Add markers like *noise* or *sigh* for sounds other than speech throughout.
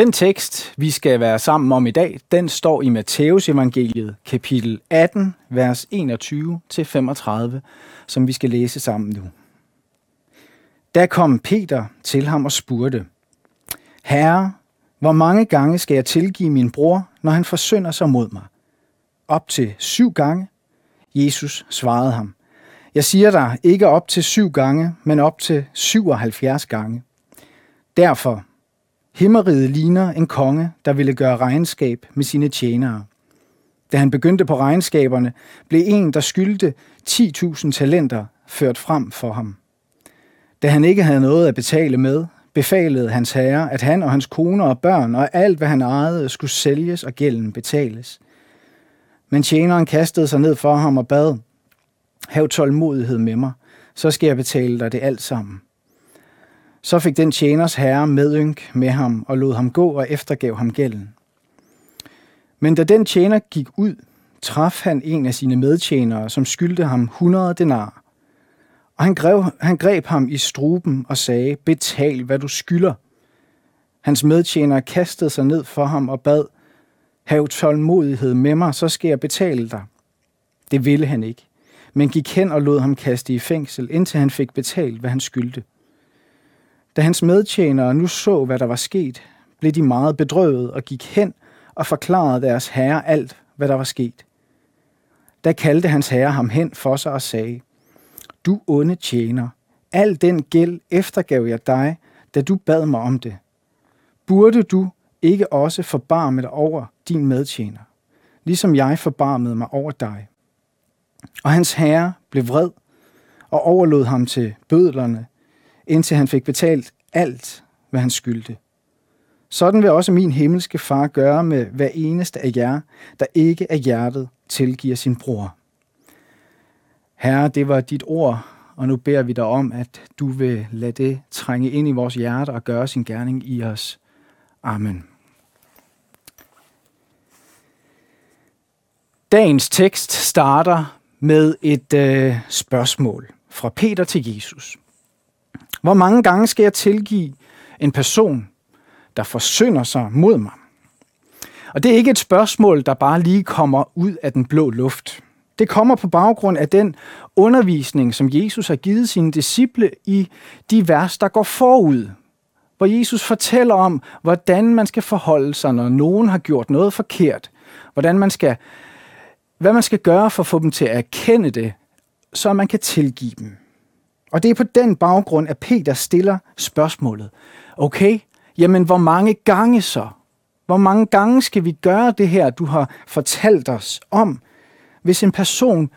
Den tekst, vi skal være sammen om i dag, den står i Matteus evangeliet, kapitel 18, vers 21-35, som vi skal læse sammen nu. Der kom Peter til ham og spurgte, Herre, hvor mange gange skal jeg tilgive min bror, når han forsynder sig mod mig? Op til syv gange? Jesus svarede ham, Jeg siger dig ikke op til syv gange, men op til 77 gange. Derfor, Himmeriget ligner en konge, der ville gøre regnskab med sine tjenere. Da han begyndte på regnskaberne, blev en, der skyldte 10.000 talenter, ført frem for ham. Da han ikke havde noget at betale med, befalede hans herre, at han og hans kone og børn og alt, hvad han ejede, skulle sælges og gælden betales. Men tjeneren kastede sig ned for ham og bad, Hav tålmodighed med mig, så skal jeg betale dig det alt sammen. Så fik den tjeners herre medynk med ham og lod ham gå og eftergav ham gælden. Men da den tjener gik ud, traf han en af sine medtjenere, som skyldte ham 100 denar. Og han greb, han greb ham i struben og sagde, betal hvad du skylder. Hans medtjenere kastede sig ned for ham og bad, hav tålmodighed med mig, så skal jeg betale dig. Det ville han ikke, men gik hen og lod ham kaste i fængsel, indtil han fik betalt, hvad han skyldte. Da hans medtjenere nu så, hvad der var sket, blev de meget bedrøvet og gik hen og forklarede deres herre alt, hvad der var sket. Da kaldte hans herre ham hen for sig og sagde, Du onde tjener, al den gæld eftergav jeg dig, da du bad mig om det. Burde du ikke også forbarme dig over din medtjener, ligesom jeg forbarmede mig over dig? Og hans herre blev vred og overlod ham til bødlerne, indtil han fik betalt alt, hvad han skyldte. Sådan vil også min himmelske far gøre med hver eneste af jer, der ikke af hjertet tilgiver sin bror. Herre, det var dit ord, og nu beder vi dig om, at du vil lade det trænge ind i vores hjerte og gøre sin gerning i os. Amen. Dagens tekst starter med et øh, spørgsmål fra Peter til Jesus. Hvor mange gange skal jeg tilgive en person, der forsynder sig mod mig? Og det er ikke et spørgsmål, der bare lige kommer ud af den blå luft. Det kommer på baggrund af den undervisning, som Jesus har givet sine disciple i de vers, der går forud. Hvor Jesus fortæller om, hvordan man skal forholde sig, når nogen har gjort noget forkert. Hvordan man skal, hvad man skal gøre for at få dem til at erkende det, så man kan tilgive dem. Og det er på den baggrund, at Peter stiller spørgsmålet. Okay, jamen hvor mange gange så? Hvor mange gange skal vi gøre det her, du har fortalt os om, hvis en person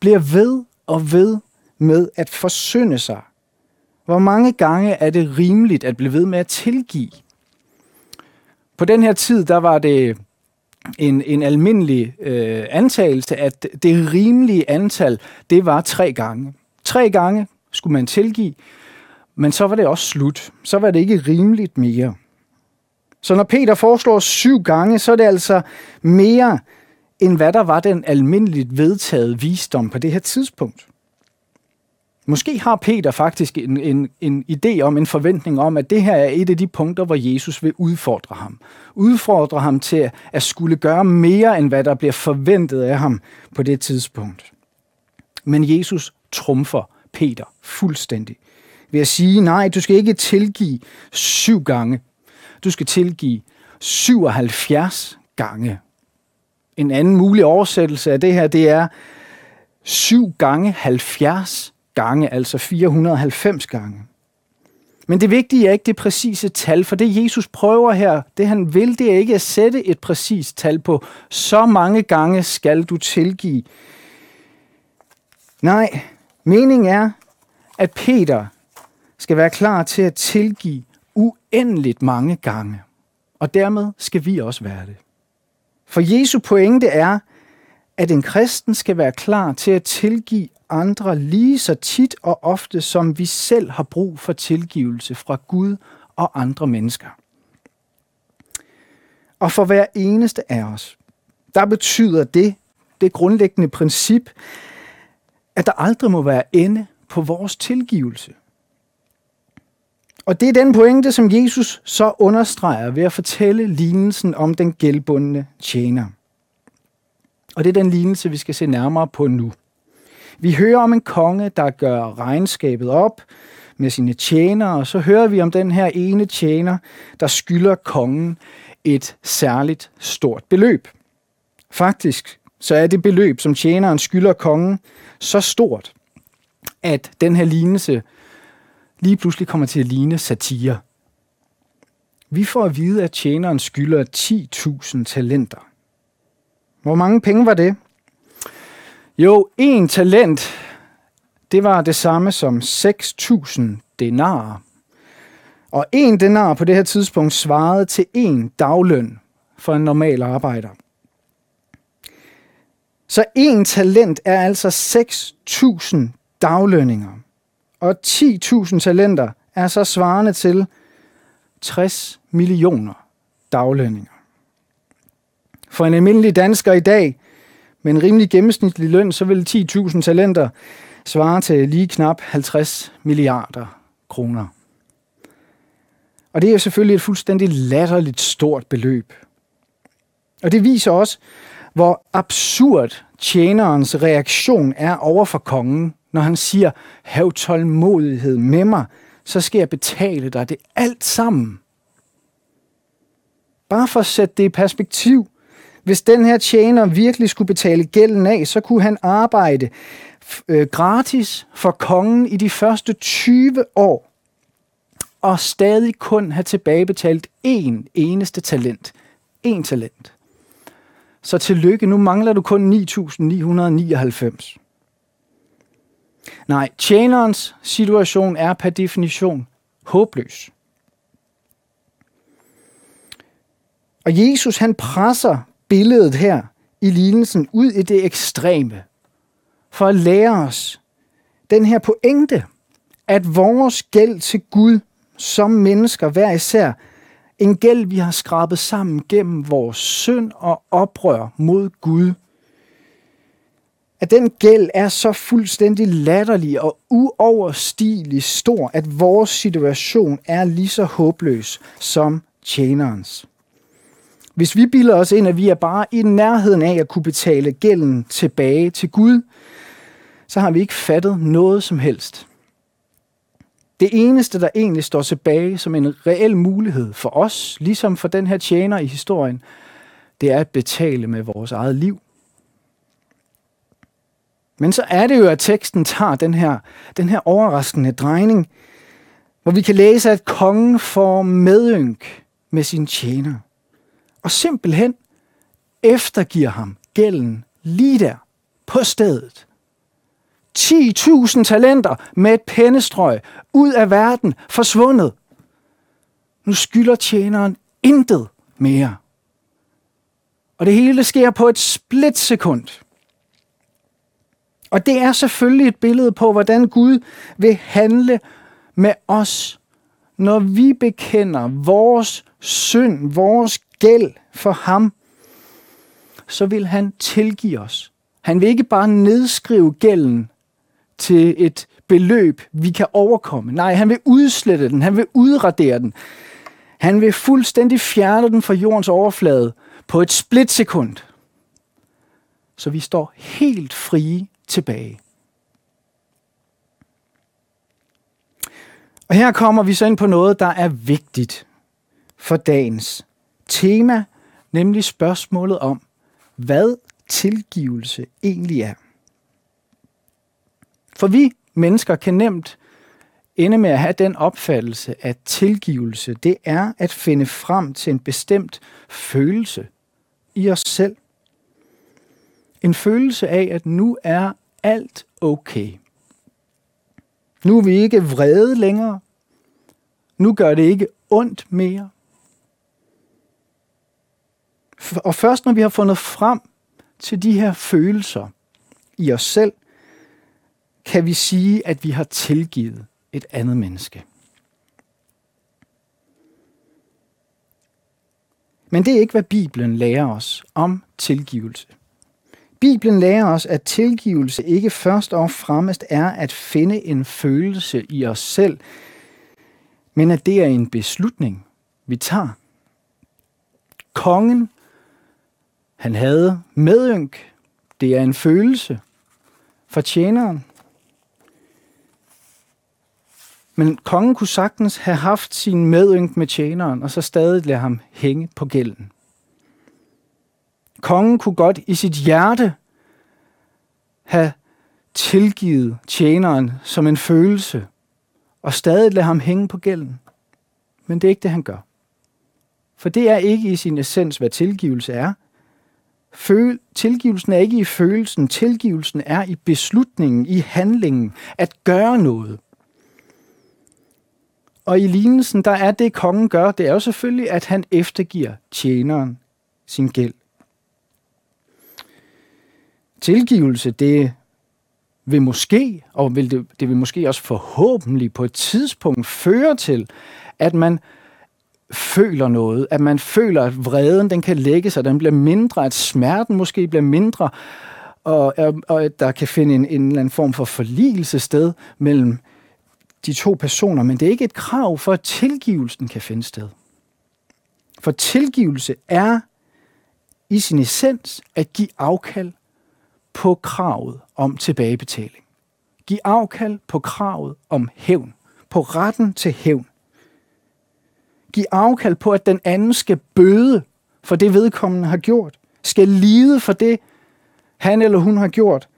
bliver ved og ved med at forsynde sig? Hvor mange gange er det rimeligt at blive ved med at tilgive? På den her tid, der var det en, en almindelig øh, antagelse, at det rimelige antal, det var tre gange. Tre gange, skulle man tilgive, men så var det også slut. Så var det ikke rimeligt mere. Så når Peter foreslår syv gange, så er det altså mere, end hvad der var den almindeligt vedtaget visdom på det her tidspunkt. Måske har Peter faktisk en, en, en idé om, en forventning om, at det her er et af de punkter, hvor Jesus vil udfordre ham. Udfordre ham til at skulle gøre mere, end hvad der bliver forventet af ham på det tidspunkt. Men Jesus trumfer Peter fuldstændig ved at sige, nej, du skal ikke tilgive syv gange. Du skal tilgive 77 gange. En anden mulig oversættelse af det her, det er 7 gange 70 gange, altså 490 gange. Men det vigtige er ikke det præcise tal, for det Jesus prøver her, det han vil, det er ikke at sætte et præcist tal på. Så mange gange skal du tilgive. Nej, Meningen er, at Peter skal være klar til at tilgive uendeligt mange gange. Og dermed skal vi også være det. For Jesu pointe er, at en kristen skal være klar til at tilgive andre lige så tit og ofte, som vi selv har brug for tilgivelse fra Gud og andre mennesker. Og for hver eneste af os, der betyder det, det grundlæggende princip, at der aldrig må være ende på vores tilgivelse. Og det er den pointe, som Jesus så understreger ved at fortælle lignelsen om den gældbundne tjener. Og det er den lignelse, vi skal se nærmere på nu. Vi hører om en konge, der gør regnskabet op med sine tjenere, og så hører vi om den her ene tjener, der skylder kongen et særligt stort beløb. Faktisk så er det beløb, som tjeneren skylder kongen, så stort, at den her lignelse lige pludselig kommer til at ligne satire. Vi får at vide, at tjeneren skylder 10.000 talenter. Hvor mange penge var det? Jo, en talent, det var det samme som 6.000 denarer. Og en denar på det her tidspunkt svarede til en dagløn for en normal arbejder. Så en talent er altså 6.000 daglønninger. Og 10.000 talenter er så svarende til 60 millioner daglønninger. For en almindelig dansker i dag med en rimelig gennemsnitlig løn, så vil 10.000 talenter svare til lige knap 50 milliarder kroner. Og det er jo selvfølgelig et fuldstændig latterligt stort beløb. Og det viser også, hvor absurd tjenerens reaktion er over for kongen, når han siger, hav tålmodighed med mig, så skal jeg betale dig det alt sammen. Bare for at sætte det i perspektiv. Hvis den her tjener virkelig skulle betale gælden af, så kunne han arbejde øh, gratis for kongen i de første 20 år, og stadig kun have tilbagebetalt én eneste talent. En talent. Så tillykke, nu mangler du kun 9.999. Nej, tjenerens situation er per definition håbløs. Og Jesus han presser billedet her i lignelsen ud i det ekstreme, for at lære os den her pointe, at vores gæld til Gud som mennesker hver især en gæld, vi har skrabet sammen gennem vores synd og oprør mod Gud. At den gæld er så fuldstændig latterlig og uoverstigelig stor, at vores situation er lige så håbløs som tjenerens. Hvis vi bilder os ind, at vi er bare i nærheden af at kunne betale gælden tilbage til Gud, så har vi ikke fattet noget som helst. Det eneste, der egentlig står tilbage som en reel mulighed for os, ligesom for den her tjener i historien, det er at betale med vores eget liv. Men så er det jo, at teksten tager den her, den her overraskende drejning, hvor vi kan læse, at kongen får medynk med sin tjener, og simpelthen eftergiver ham gælden lige der på stedet. 10.000 talenter med et pennestrøg ud af verden, forsvundet. Nu skylder tjeneren intet mere. Og det hele sker på et splitsekund. Og det er selvfølgelig et billede på, hvordan Gud vil handle med os, når vi bekender vores synd, vores gæld for ham, så vil han tilgive os. Han vil ikke bare nedskrive gælden til et beløb, vi kan overkomme. Nej, han vil udslette den. Han vil udradere den. Han vil fuldstændig fjerne den fra jordens overflade på et splitsekund. Så vi står helt frie tilbage. Og her kommer vi så ind på noget, der er vigtigt for dagens tema, nemlig spørgsmålet om, hvad tilgivelse egentlig er. For vi mennesker kan nemt ende med at have den opfattelse, at tilgivelse, det er at finde frem til en bestemt følelse i os selv. En følelse af, at nu er alt okay. Nu er vi ikke vrede længere. Nu gør det ikke ondt mere. Og først når vi har fundet frem til de her følelser i os selv, kan vi sige, at vi har tilgivet et andet menneske. Men det er ikke, hvad Bibelen lærer os om tilgivelse. Bibelen lærer os, at tilgivelse ikke først og fremmest er at finde en følelse i os selv, men at det er en beslutning, vi tager. Kongen, han havde medynk. Det er en følelse for tjeneren. Men kongen kunne sagtens have haft sin medynk med tjeneren, og så stadig lade ham hænge på gælden. Kongen kunne godt i sit hjerte have tilgivet tjeneren som en følelse, og stadig lade ham hænge på gælden. Men det er ikke det, han gør. For det er ikke i sin essens, hvad tilgivelse er. Føl- tilgivelsen er ikke i følelsen, tilgivelsen er i beslutningen, i handlingen, at gøre noget. Og i lignelsen, der er det, kongen gør, det er jo selvfølgelig, at han eftergiver tjeneren sin gæld. Tilgivelse, det vil måske, og vil det, det vil måske også forhåbentlig på et tidspunkt føre til, at man føler noget, at man føler, at vreden den kan lægge sig, den bliver mindre, at smerten måske bliver mindre, og, og at der kan finde en, en eller anden form for forligelse sted mellem de to personer, men det er ikke et krav for, at tilgivelsen kan finde sted. For tilgivelse er i sin essens at give afkald på kravet om tilbagebetaling. Giv afkald på kravet om hævn, på retten til hævn. Giv afkald på, at den anden skal bøde for det vedkommende har gjort, skal lide for det, han eller hun har gjort.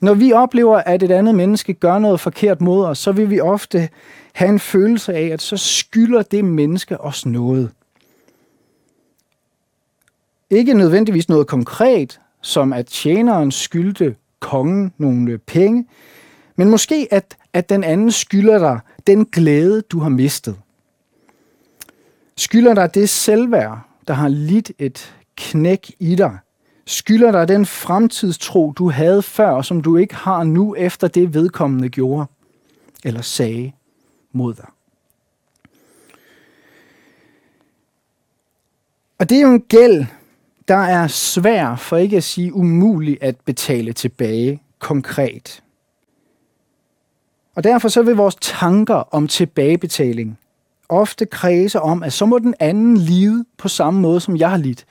Når vi oplever, at et andet menneske gør noget forkert mod os, så vil vi ofte have en følelse af, at så skylder det menneske os noget. Ikke nødvendigvis noget konkret, som at tjeneren skyldte kongen nogle penge, men måske at, at den anden skylder dig den glæde, du har mistet. Skylder dig det selvværd, der har lidt et knæk i dig. Skylder dig den fremtidstro, du havde før, som du ikke har nu efter det vedkommende gjorde eller sagde mod dig. Og det er jo en gæld, der er svær, for ikke at sige umulig at betale tilbage konkret. Og derfor så vil vores tanker om tilbagebetaling ofte kredse om, at så må den anden lide på samme måde, som jeg har lidt.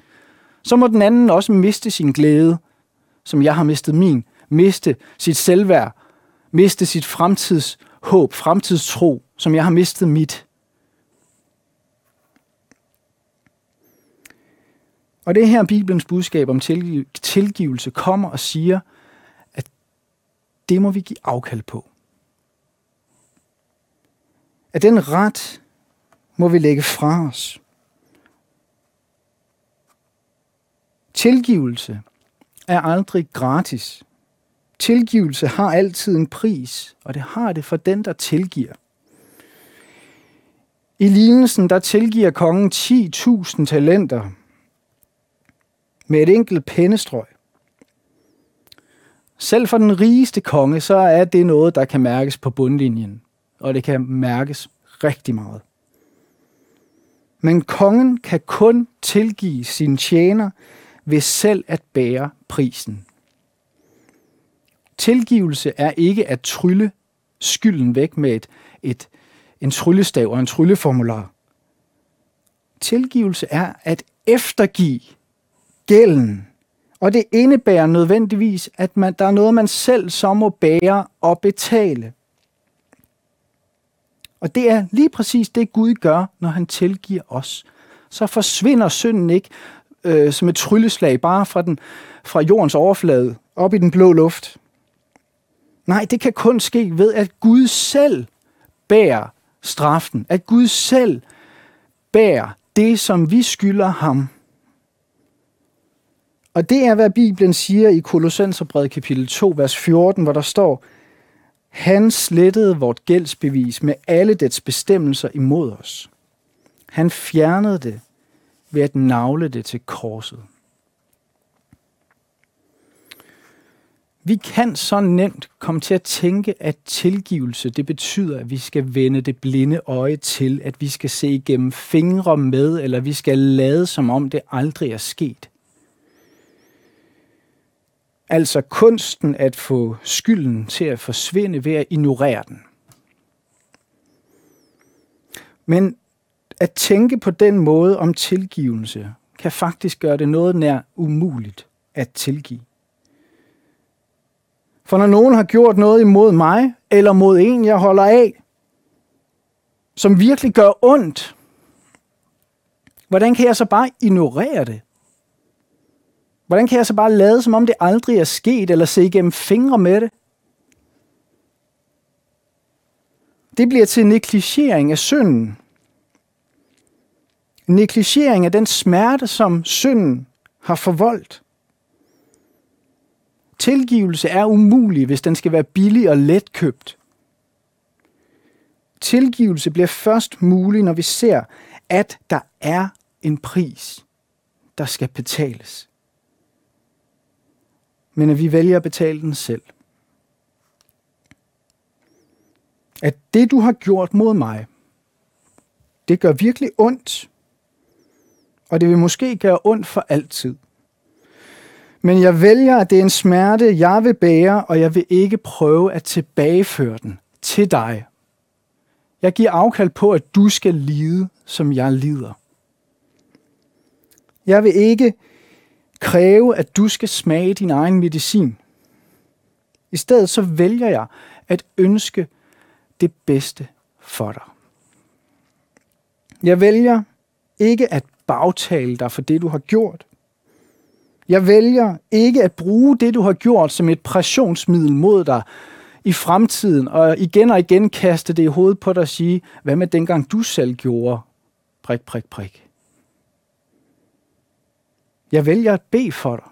Så må den anden også miste sin glæde, som jeg har mistet min. Miste sit selvværd. Miste sit fremtidshåb, fremtidstro, som jeg har mistet mit. Og det er her Bibelens budskab om tilgivelse kommer og siger, at det må vi give afkald på. At den ret må vi lægge fra os. Tilgivelse er aldrig gratis. Tilgivelse har altid en pris, og det har det for den, der tilgiver. I lignelsen, der tilgiver kongen 10.000 talenter med et enkelt pennestrøg. Selv for den rigeste konge, så er det noget, der kan mærkes på bundlinjen, og det kan mærkes rigtig meget. Men kongen kan kun tilgive sin tjener ved selv at bære prisen. Tilgivelse er ikke at trylle skylden væk med et, et, en tryllestav og en trylleformular. Tilgivelse er at eftergive gælden. Og det indebærer nødvendigvis, at man, der er noget, man selv så må bære og betale. Og det er lige præcis det, Gud gør, når han tilgiver os. Så forsvinder synden ikke øh, som et trylleslag bare fra, den, fra jordens overflade op i den blå luft. Nej, det kan kun ske ved, at Gud selv bærer straffen. At Gud selv bærer det, som vi skylder ham. Og det er, hvad Bibelen siger i Kolossenserbrevet kapitel 2, vers 14, hvor der står, Han slettede vort gældsbevis med alle dets bestemmelser imod os. Han fjernede det ved at navle det til korset. Vi kan så nemt komme til at tænke, at tilgivelse, det betyder, at vi skal vende det blinde øje til, at vi skal se igennem fingre med, eller vi skal lade som om det aldrig er sket. Altså kunsten at få skylden til at forsvinde ved at ignorere den. Men at tænke på den måde om tilgivelse, kan faktisk gøre det noget nær umuligt at tilgive. For når nogen har gjort noget imod mig, eller mod en, jeg holder af, som virkelig gør ondt, hvordan kan jeg så bare ignorere det? Hvordan kan jeg så bare lade, som om det aldrig er sket, eller se igennem fingre med det? Det bliver til negligering af synden. Negligering af den smerte, som synden har forvoldt. Tilgivelse er umulig, hvis den skal være billig og letkøbt. Tilgivelse bliver først mulig, når vi ser, at der er en pris, der skal betales. Men at vi vælger at betale den selv. At det, du har gjort mod mig, det gør virkelig ondt, og det vil måske gøre ondt for altid. Men jeg vælger, at det er en smerte, jeg vil bære, og jeg vil ikke prøve at tilbageføre den til dig. Jeg giver afkald på, at du skal lide, som jeg lider. Jeg vil ikke kræve, at du skal smage din egen medicin. I stedet så vælger jeg at ønske det bedste for dig. Jeg vælger ikke at bagtale dig for det, du har gjort. Jeg vælger ikke at bruge det, du har gjort, som et pressionsmiddel mod dig i fremtiden, og igen og igen kaste det i hovedet på dig og sige, hvad med dengang du selv gjorde? Prik, prik, prik. Jeg vælger at bede for dig,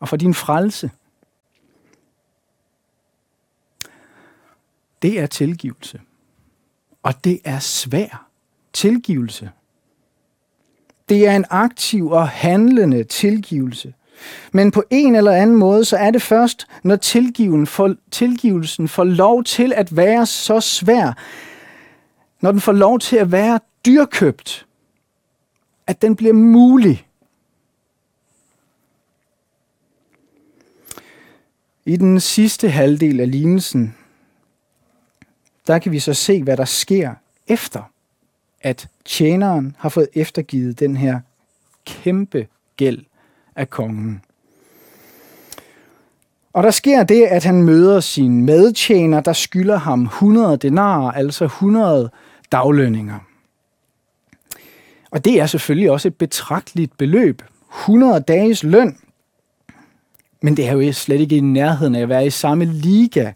og for din frelse. Det er tilgivelse. Og det er svær tilgivelse. Det er en aktiv og handlende tilgivelse. Men på en eller anden måde, så er det først, når tilgivelsen får lov til at være så svær, når den får lov til at være dyrkøbt, at den bliver mulig. I den sidste halvdel af lignelsen, der kan vi så se, hvad der sker efter, at tjeneren har fået eftergivet den her kæmpe gæld af kongen. Og der sker det, at han møder sin medtjener, der skylder ham 100 denarer, altså 100 daglønninger. Og det er selvfølgelig også et betragteligt beløb. 100 dages løn. Men det er jo slet ikke i nærheden af at være i samme liga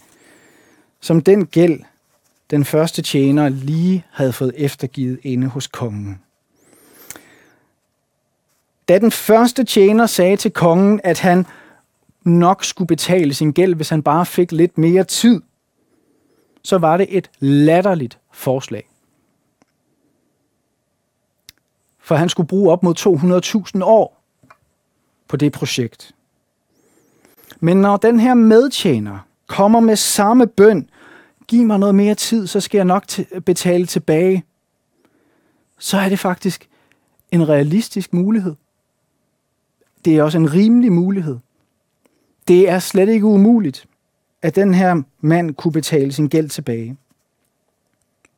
som den gæld, den første tjener lige havde fået eftergivet inde hos kongen. Da den første tjener sagde til kongen, at han nok skulle betale sin gæld, hvis han bare fik lidt mere tid, så var det et latterligt forslag. For han skulle bruge op mod 200.000 år på det projekt. Men når den her medtjener kommer med samme bøn, giv mig noget mere tid, så skal jeg nok betale tilbage, så er det faktisk en realistisk mulighed. Det er også en rimelig mulighed. Det er slet ikke umuligt, at den her mand kunne betale sin gæld tilbage.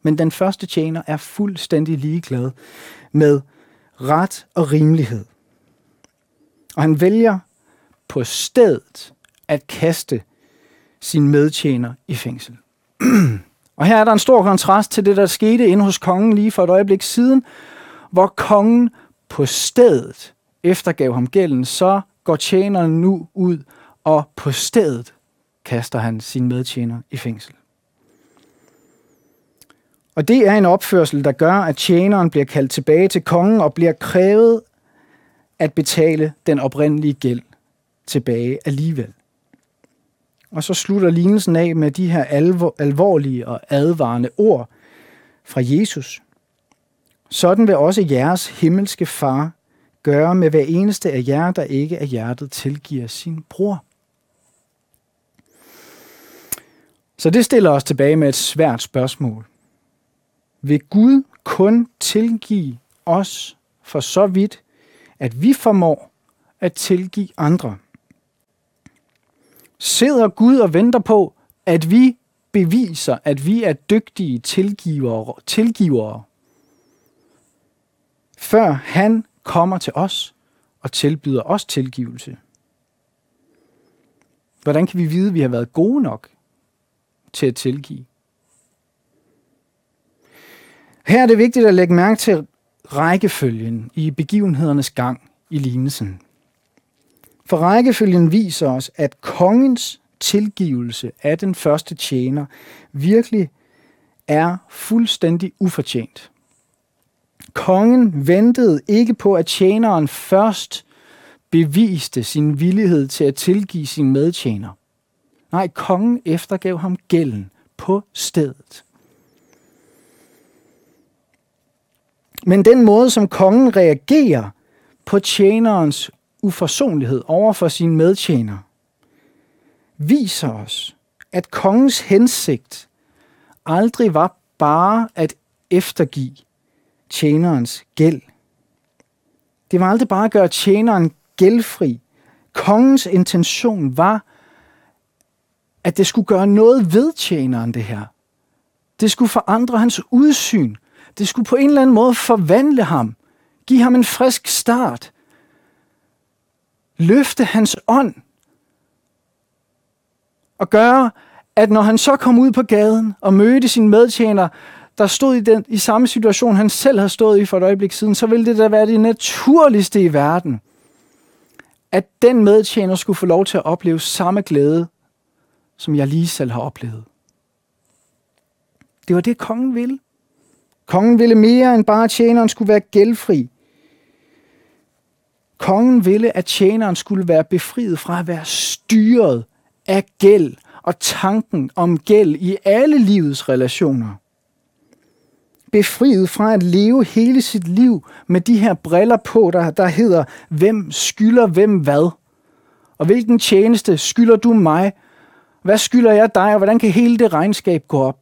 Men den første tjener er fuldstændig ligeglad med ret og rimelighed. Og han vælger på stedet at kaste sin medtjener i fængsel. *clears throat* og her er der en stor kontrast til det, der skete inde hos kongen lige for et øjeblik siden, hvor kongen på stedet eftergav ham gælden, så går tjeneren nu ud, og på stedet kaster han sin medtjener i fængsel. Og det er en opførsel, der gør, at tjeneren bliver kaldt tilbage til kongen og bliver krævet at betale den oprindelige gæld tilbage alligevel. Og så slutter lignelsen af med de her alvor, alvorlige og advarende ord fra Jesus. Sådan vil også jeres himmelske far gøre med hver eneste af jer, der ikke af hjertet tilgiver sin bror. Så det stiller os tilbage med et svært spørgsmål. Vil Gud kun tilgive os for så vidt, at vi formår at tilgive andre? Sidder Gud og venter på, at vi beviser, at vi er dygtige tilgivere, tilgivere, før han kommer til os og tilbyder os tilgivelse. Hvordan kan vi vide, at vi har været gode nok til at tilgive? Her er det vigtigt at lægge mærke til rækkefølgen i begivenhedernes gang i lignelsen. For rækkefølgen viser os, at kongens tilgivelse af den første tjener virkelig er fuldstændig ufortjent. Kongen ventede ikke på, at tjeneren først beviste sin villighed til at tilgive sin medtjener. Nej, kongen eftergav ham gælden på stedet. Men den måde, som kongen reagerer på tjenerens uforsonlighed over for sin medtjener, viser os, at kongens hensigt aldrig var bare at eftergive tjenerens gæld. Det var aldrig bare at gøre tjeneren gældfri. Kongens intention var, at det skulle gøre noget ved tjeneren, det her. Det skulle forandre hans udsyn. Det skulle på en eller anden måde forvandle ham. Give ham en frisk start. Løfte hans ånd. Og gøre, at når han så kom ud på gaden og mødte sin medtjener, der stod i, den, i samme situation, han selv havde stået i for et øjeblik siden, så ville det da være det naturligste i verden, at den medtjener skulle få lov til at opleve samme glæde, som jeg lige selv har oplevet. Det var det, kongen ville. Kongen ville mere end bare, at tjeneren skulle være gældfri. Kongen ville, at tjeneren skulle være befriet fra at være styret af gæld og tanken om gæld i alle livets relationer befriet fra at leve hele sit liv med de her briller på, der, der hedder, hvem skylder hvem hvad? Og hvilken tjeneste skylder du mig? Hvad skylder jeg dig, og hvordan kan hele det regnskab gå op?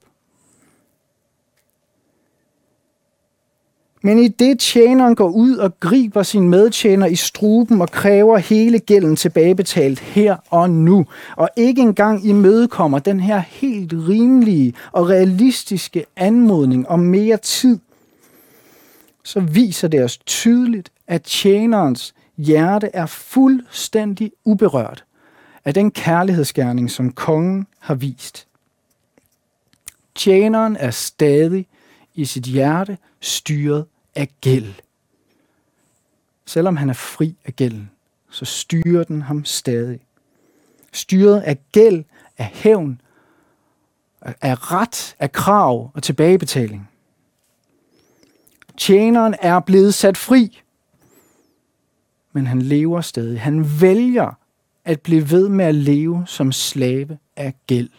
Men i det tjeneren går ud og griber sin medtjener i struben og kræver hele gælden tilbagebetalt her og nu, og ikke engang imødekommer den her helt rimelige og realistiske anmodning om mere tid, så viser det os tydeligt, at tjenerens hjerte er fuldstændig uberørt af den kærlighedsgerning, som kongen har vist. Tjeneren er stadig i sit hjerte styret af gæld. Selvom han er fri af gælden, så styrer den ham stadig. Styret af gæld, af hævn, af ret, af krav og tilbagebetaling. Tjeneren er blevet sat fri, men han lever stadig. Han vælger at blive ved med at leve som slave af gæld.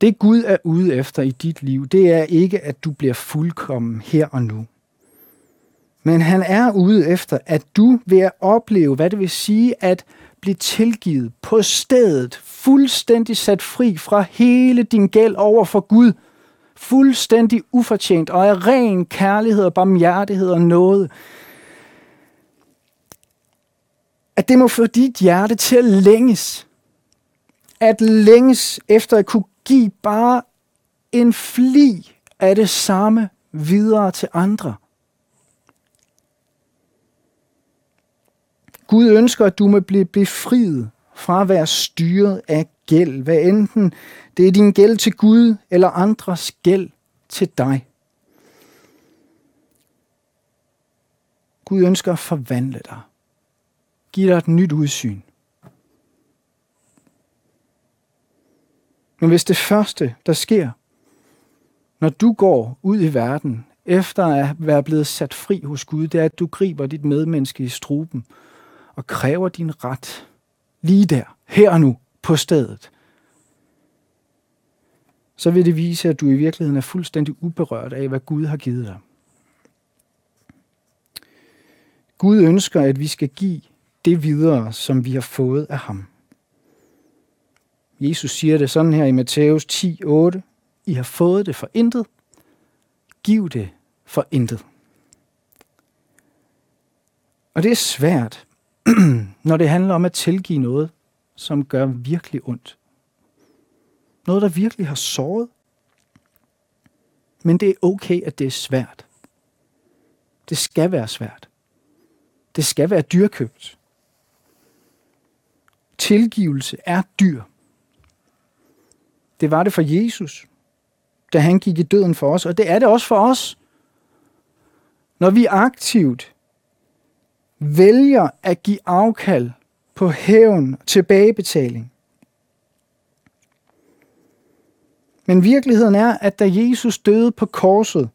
Det Gud er ude efter i dit liv, det er ikke, at du bliver fuldkommen her og nu. Men han er ude efter, at du vil opleve, hvad det vil sige at blive tilgivet på stedet, fuldstændig sat fri fra hele din gæld over for Gud, fuldstændig ufortjent og af ren kærlighed og barmhjertighed og noget. At det må få dit hjerte til at længes. At længes efter at kunne Giv bare en fli af det samme videre til andre. Gud ønsker, at du må blive befriet fra at være styret af gæld, hvad enten det er din gæld til Gud eller andres gæld til dig. Gud ønsker at forvandle dig. Giv dig et nyt udsyn. Men hvis det første, der sker, når du går ud i verden, efter at være blevet sat fri hos Gud, det er, at du griber dit medmenneske i struben og kræver din ret lige der, her og nu, på stedet, så vil det vise, at du i virkeligheden er fuldstændig uberørt af, hvad Gud har givet dig. Gud ønsker, at vi skal give det videre, som vi har fået af ham. Jesus siger det sådan her i Matthæus 10, 8. I har fået det for intet. Giv det for intet. Og det er svært, *clears throat* når det handler om at tilgive noget, som gør virkelig ondt. Noget, der virkelig har såret. Men det er okay, at det er svært. Det skal være svært. Det skal være dyrkøbt. Tilgivelse er dyr. Det var det for Jesus, da han gik i døden for os, og det er det også for os. Når vi aktivt vælger at give afkald på hævn tilbagebetaling. Men virkeligheden er, at da Jesus døde på korset,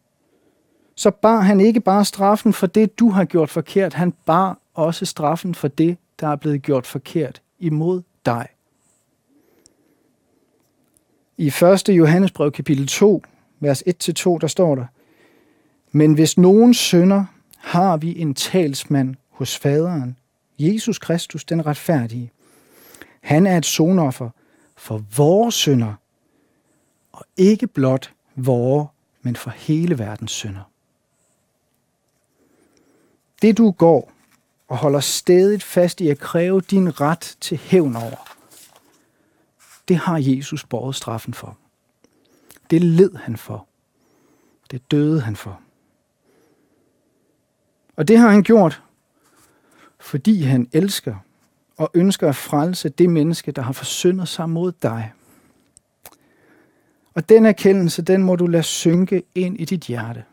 så bar han ikke bare straffen for det, du har gjort forkert, han bar også straffen for det, der er blevet gjort forkert imod dig. I 1. Johannesbrev kapitel 2, vers 1-2, der står der, Men hvis nogen synder, har vi en talsmand hos faderen, Jesus Kristus, den retfærdige. Han er et sonoffer for vores synder, og ikke blot vores, men for hele verdens synder. Det du går og holder stedigt fast i at kræve din ret til hævn over, det har Jesus båret straffen for. Det led han for. Det døde han for. Og det har han gjort, fordi han elsker og ønsker at frelse det menneske, der har forsyndet sig mod dig. Og den erkendelse, den må du lade synke ind i dit hjerte.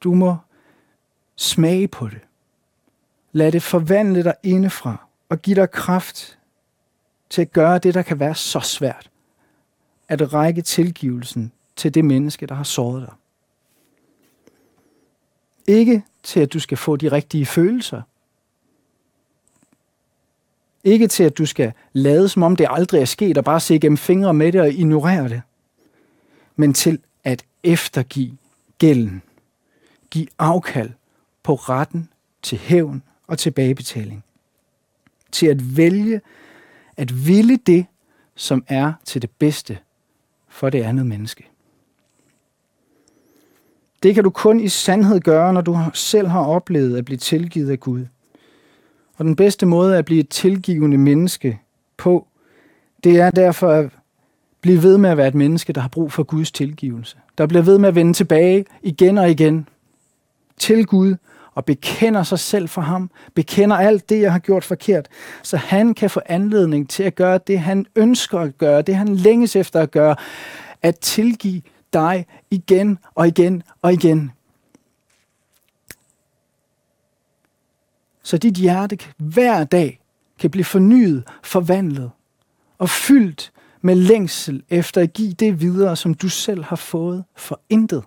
Du må smage på det. Lad det forvandle dig indefra og give dig kraft til at gøre det, der kan være så svært. At række tilgivelsen til det menneske, der har såret dig. Ikke til, at du skal få de rigtige følelser. Ikke til, at du skal lade, som om det aldrig er sket, og bare se gennem fingre med det og ignorere det. Men til at eftergive gælden. Giv afkald på retten til hævn og tilbagebetaling. Til at vælge at ville det, som er til det bedste for det andet menneske. Det kan du kun i sandhed gøre, når du selv har oplevet at blive tilgivet af Gud. Og den bedste måde at blive et tilgivende menneske på, det er derfor at blive ved med at være et menneske, der har brug for Guds tilgivelse. Der bliver ved med at vende tilbage igen og igen til Gud og bekender sig selv for ham, bekender alt det, jeg har gjort forkert, så han kan få anledning til at gøre det, han ønsker at gøre, det han længes efter at gøre, at tilgive dig igen og igen og igen. Så dit hjerte hver dag kan blive fornyet, forvandlet og fyldt med længsel efter at give det videre, som du selv har fået for intet.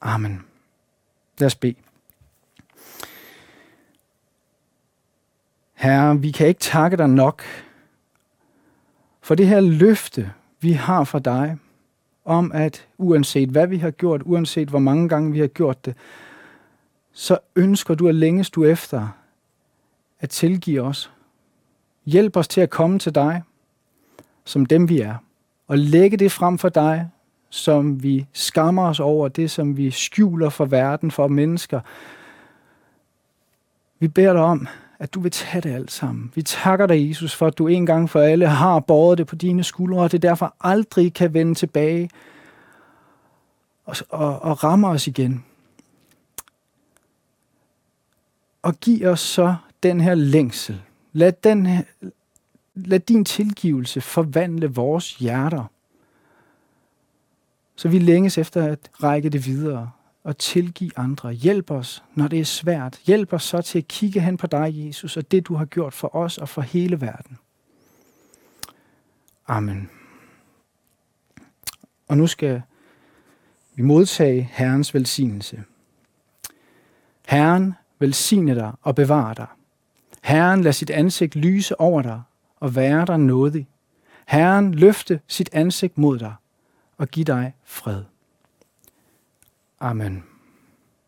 Amen. Lad os bede. Herre, vi kan ikke takke dig nok for det her løfte, vi har fra dig, om at uanset hvad vi har gjort, uanset hvor mange gange vi har gjort det, så ønsker du at længes du efter at tilgive os. Hjælp os til at komme til dig, som dem vi er, og lægge det frem for dig, som vi skammer os over, det som vi skjuler for verden, for mennesker. Vi beder dig om, at du vil tage det alt sammen. Vi takker dig, Jesus, for at du en gang for alle har båret det på dine skuldre, og det derfor aldrig kan vende tilbage og, og, og ramme os igen. Og giv os så den her længsel. Lad, den her, lad din tilgivelse forvandle vores hjerter, så vi længes efter at række det videre og tilgive andre. Hjælp os, når det er svært. Hjælp os så til at kigge hen på dig, Jesus, og det, du har gjort for os og for hele verden. Amen. Og nu skal vi modtage Herrens velsignelse. Herren velsigne dig og bevare dig. Herren lad sit ansigt lyse over dig og være dig nådig. Herren løfte sit ansigt mod dig og give dig fred. Amen.